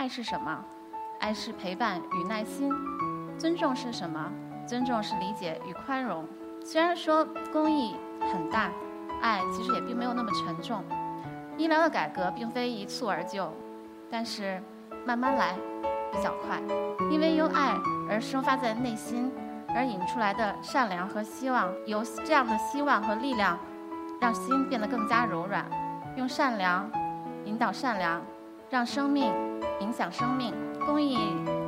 爱是什么？爱是陪伴与耐心。尊重是什么？尊重是理解与宽容。虽然说公益很大，爱其实也并没有那么沉重。医疗的改革并非一蹴而就，但是慢慢来比较快。因为由爱而生发在内心，而引出来的善良和希望，由这样的希望和力量，让心变得更加柔软。用善良引导善良，让生命影响生命。公益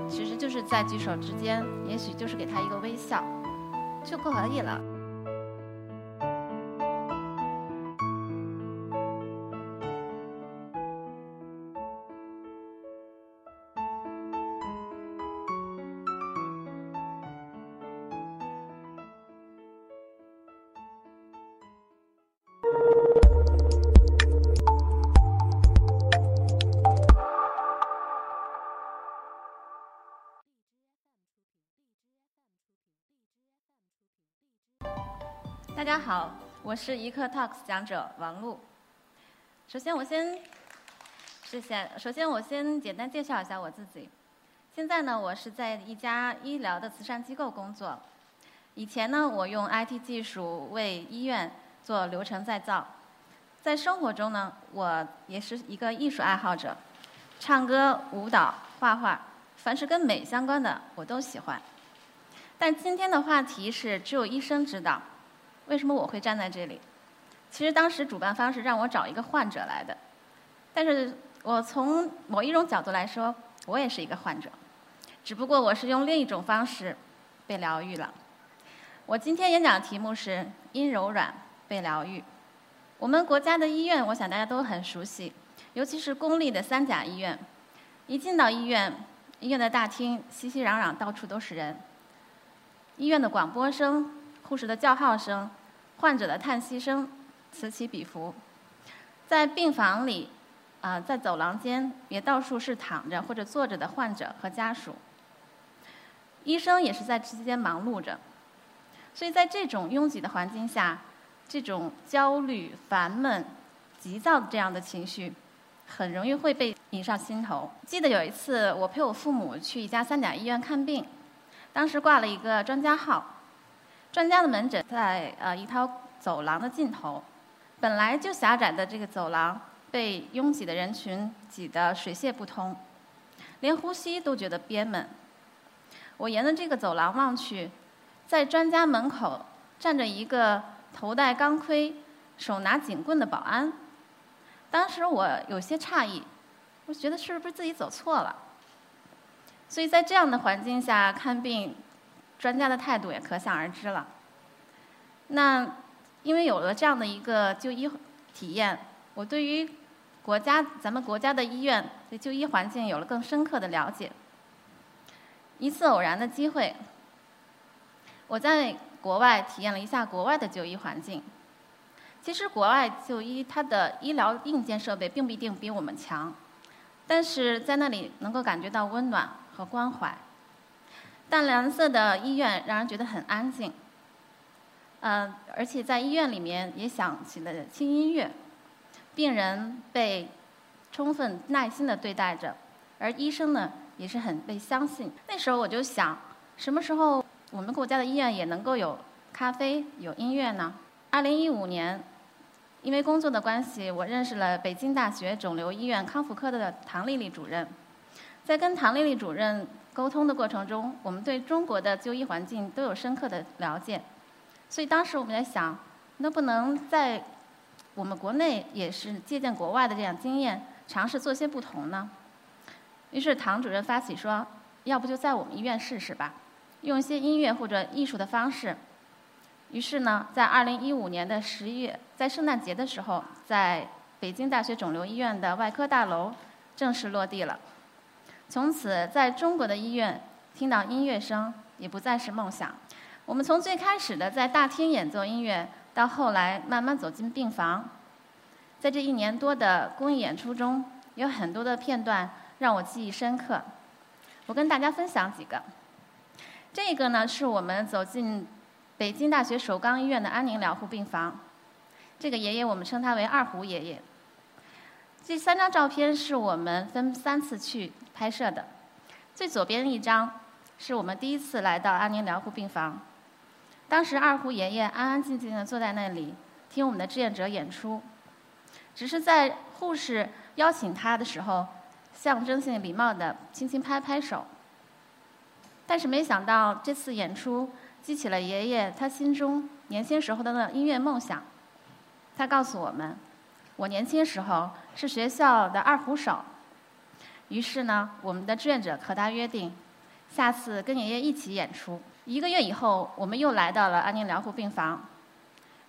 其实就是在举手之间，也许就是给他一个微笑，就可以了。大家好，我是一刻 Talks 讲者王璐。首先，我先，谢谢。首先，我先简单介绍一下我自己。现在呢，我是在一家医疗的慈善机构工作。以前呢，我用 IT 技术为医院做流程再造。在生活中呢，我也是一个艺术爱好者，唱歌、舞蹈、画画，凡是跟美相关的我都喜欢。但今天的话题是只有医生知道。为什么我会站在这里？其实当时主办方是让我找一个患者来的，但是我从某一种角度来说，我也是一个患者，只不过我是用另一种方式被疗愈了。我今天演讲的题目是“因柔软被疗愈”。我们国家的医院，我想大家都很熟悉，尤其是公立的三甲医院。一进到医院，医院的大厅熙熙攘攘，到处都是人。医院的广播声、护士的叫号声。患者的叹息声此起彼伏，在病房里，啊，在走廊间也到处是躺着或者坐着的患者和家属。医生也是在之间忙碌着，所以在这种拥挤的环境下，这种焦虑、烦闷、急躁的这样的情绪，很容易会被引上心头。记得有一次，我陪我父母去一家三甲医院看病，当时挂了一个专家号。专家的门诊在呃一条走廊的尽头，本来就狭窄的这个走廊被拥挤的人群挤得水泄不通，连呼吸都觉得憋闷。我沿着这个走廊望去，在专家门口站着一个头戴钢盔、手拿警棍的保安。当时我有些诧异，我觉得是不是自己走错了？所以在这样的环境下看病。专家的态度也可想而知了。那因为有了这样的一个就医体验，我对于国家咱们国家的医院对就医环境有了更深刻的了解。一次偶然的机会，我在国外体验了一下国外的就医环境。其实国外就医它的医疗硬件设备并不一定比我们强，但是在那里能够感觉到温暖和关怀。淡蓝色的医院让人觉得很安静，嗯，而且在医院里面也响起了轻音乐，病人被充分耐心的对待着，而医生呢也是很被相信。那时候我就想，什么时候我们国家的医院也能够有咖啡、有音乐呢？二零一五年，因为工作的关系，我认识了北京大学肿瘤医院康复科的唐丽丽主任，在跟唐丽丽主任。沟通的过程中，我们对中国的就医环境都有深刻的了解，所以当时我们在想，能不能在我们国内也是借鉴国外的这样经验，尝试做些不同呢？于是唐主任发起说，要不就在我们医院试试吧，用一些音乐或者艺术的方式。于是呢，在二零一五年的十一月，在圣诞节的时候，在北京大学肿瘤医院的外科大楼正式落地了。从此，在中国的医院听到音乐声也不再是梦想。我们从最开始的在大厅演奏音乐，到后来慢慢走进病房，在这一年多的公益演出中，有很多的片段让我记忆深刻。我跟大家分享几个。这个呢，是我们走进北京大学首钢医院的安宁疗护病房。这个爷爷，我们称他为二胡爷爷。这三张照片是我们分三次去拍摄的。最左边一张是我们第一次来到安宁疗护病房，当时二胡爷爷安安静静地坐在那里听我们的志愿者演出，只是在护士邀请他的时候，象征性礼貌地轻轻拍拍手。但是没想到这次演出激起了爷爷他心中年轻时候的那音乐梦想。他告诉我们，我年轻时候是学校的二胡手。于是呢，我们的志愿者和他约定，下次跟爷爷一起演出。一个月以后，我们又来到了安宁疗护病房。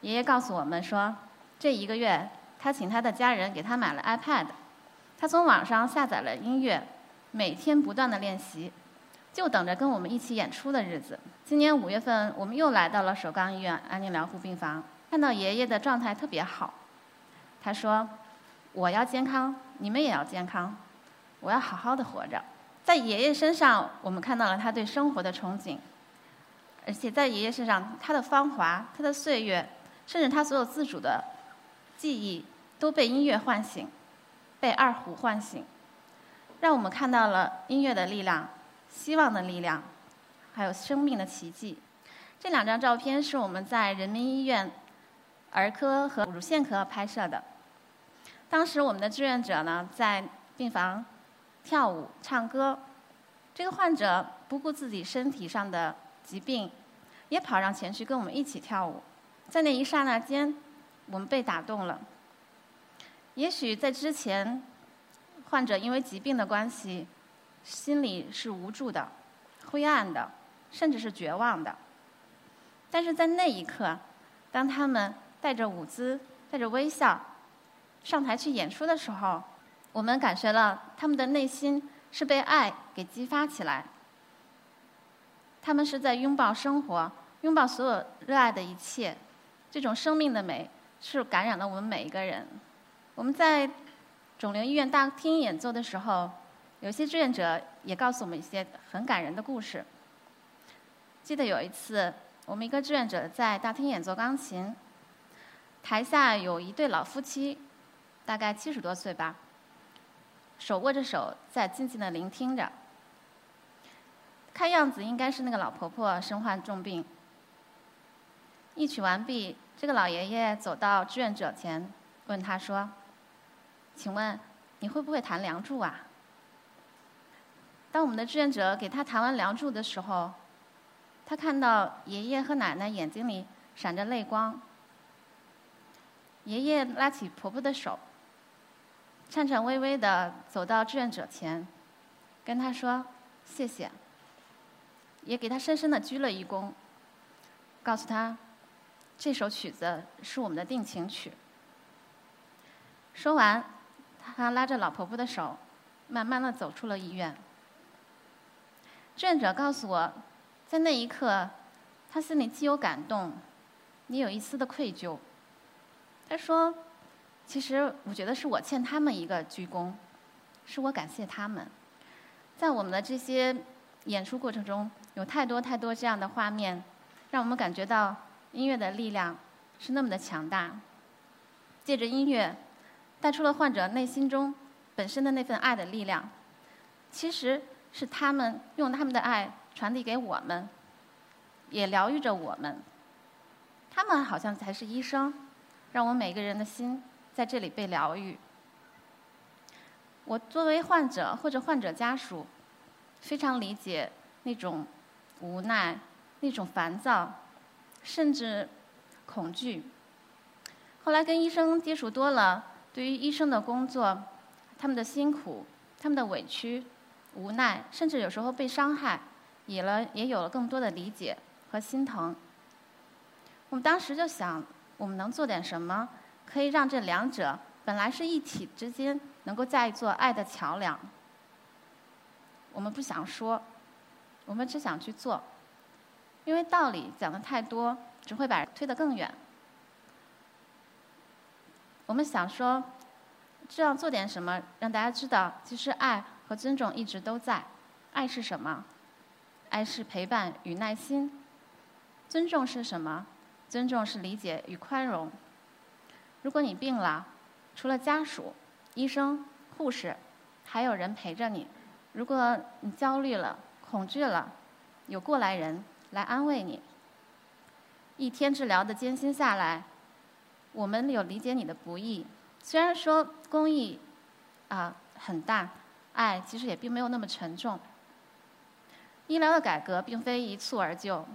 爷爷告诉我们说，这一个月他请他的家人给他买了 iPad，他从网上下载了音乐，每天不断的练习，就等着跟我们一起演出的日子。今年五月份，我们又来到了首钢医院安宁疗护病房。看到爷爷的状态特别好，他说：“我要健康，你们也要健康，我要好好的活着。”在爷爷身上，我们看到了他对生活的憧憬，而且在爷爷身上，他的芳华、他的岁月，甚至他所有自主的记忆，都被音乐唤醒，被二胡唤醒，让我们看到了音乐的力量、希望的力量，还有生命的奇迹。这两张照片是我们在人民医院。儿科和乳腺科拍摄的。当时我们的志愿者呢在病房跳舞唱歌，这个患者不顾自己身体上的疾病，也跑上前去跟我们一起跳舞。在那一刹那间，我们被打动了。也许在之前，患者因为疾病的关系，心里是无助的、灰暗的，甚至是绝望的。但是在那一刻，当他们带着舞姿，带着微笑，上台去演出的时候，我们感觉了他们的内心是被爱给激发起来。他们是在拥抱生活，拥抱所有热爱的一切。这种生命的美是感染了我们每一个人。我们在肿瘤医院大厅演奏的时候，有些志愿者也告诉我们一些很感人的故事。记得有一次，我们一个志愿者在大厅演奏钢琴。台下有一对老夫妻，大概七十多岁吧，手握着手在静静的聆听着。看样子应该是那个老婆婆身患重病。一曲完毕，这个老爷爷走到志愿者前，问他说：“请问你会不会弹《梁祝》啊？”当我们的志愿者给他弹完《梁祝》的时候，他看到爷爷和奶奶眼睛里闪着泪光。爷爷拉起婆婆的手，颤颤巍巍地走到志愿者前，跟他说：“谢谢。”也给他深深地鞠了一躬，告诉他：“这首曲子是我们的定情曲。”说完，他拉着老婆婆的手，慢慢地走出了医院。志愿者告诉我，在那一刻，他心里既有感动，也有一丝的愧疚。他说：“其实我觉得是我欠他们一个鞠躬，是我感谢他们。在我们的这些演出过程中，有太多太多这样的画面，让我们感觉到音乐的力量是那么的强大。借着音乐，带出了患者内心中本身的那份爱的力量。其实是他们用他们的爱传递给我们，也疗愈着我们。他们好像才是医生。”让我们每个人的心在这里被疗愈。我作为患者或者患者家属，非常理解那种无奈、那种烦躁，甚至恐惧。后来跟医生接触多了，对于医生的工作、他们的辛苦、他们的委屈、无奈，甚至有时候被伤害，也了也有了更多的理解和心疼。我们当时就想。我们能做点什么，可以让这两者本来是一体之间，能够架一座爱的桥梁？我们不想说，我们只想去做，因为道理讲的太多，只会把人推得更远。我们想说，这样做点什么，让大家知道，其实爱和尊重一直都在。爱是什么？爱是陪伴与耐心。尊重是什么？尊重是理解与宽容。如果你病了，除了家属，医生、护士，还有人陪着你。如果你焦虑了、恐惧了，有过来人来安慰你。一天治疗的艰辛下来，我们有理解你的不易。虽然说公益啊很大，爱其实也并没有那么沉重。医疗的改革并非一蹴而就，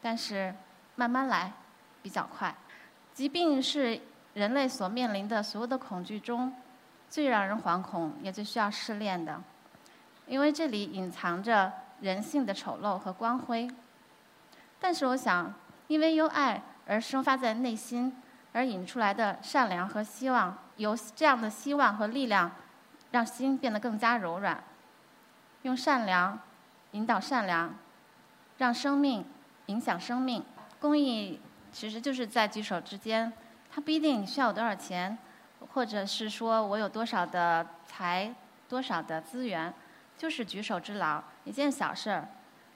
但是慢慢来比较快。疾病是人类所面临的所有的恐惧中最让人惶恐也最需要试炼的，因为这里隐藏着人性的丑陋和光辉。但是我想。因为由爱而生发在内心，而引出来的善良和希望，由这样的希望和力量，让心变得更加柔软。用善良引导善良，让生命影响生命。公益其实就是在举手之间，他不一定需要有多少钱，或者是说我有多少的财、多少的资源，就是举手之劳，一件小事儿，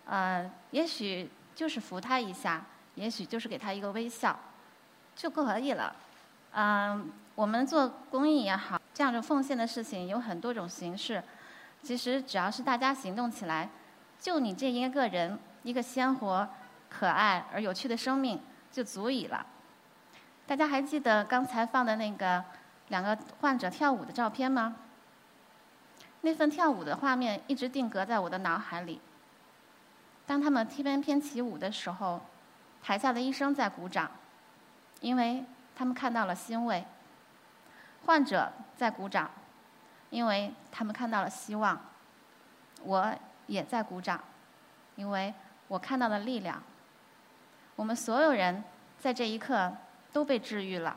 呃，也许就是扶他一下。也许就是给他一个微笑，就可以了。嗯，我们做公益也好，这样的奉献的事情有很多种形式。其实只要是大家行动起来，就你这一个人，一个鲜活、可爱而有趣的生命就足以了。大家还记得刚才放的那个两个患者跳舞的照片吗？那份跳舞的画面一直定格在我的脑海里。当他们翩翩起舞的时候。台下的医生在鼓掌，因为他们看到了欣慰；患者在鼓掌，因为他们看到了希望；我也在鼓掌，因为我看到了力量。我们所有人在这一刻都被治愈了，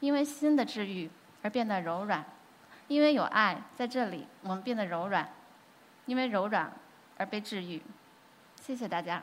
因为心的治愈而变得柔软；因为有爱在这里，我们变得柔软；因为柔软而被治愈。谢谢大家。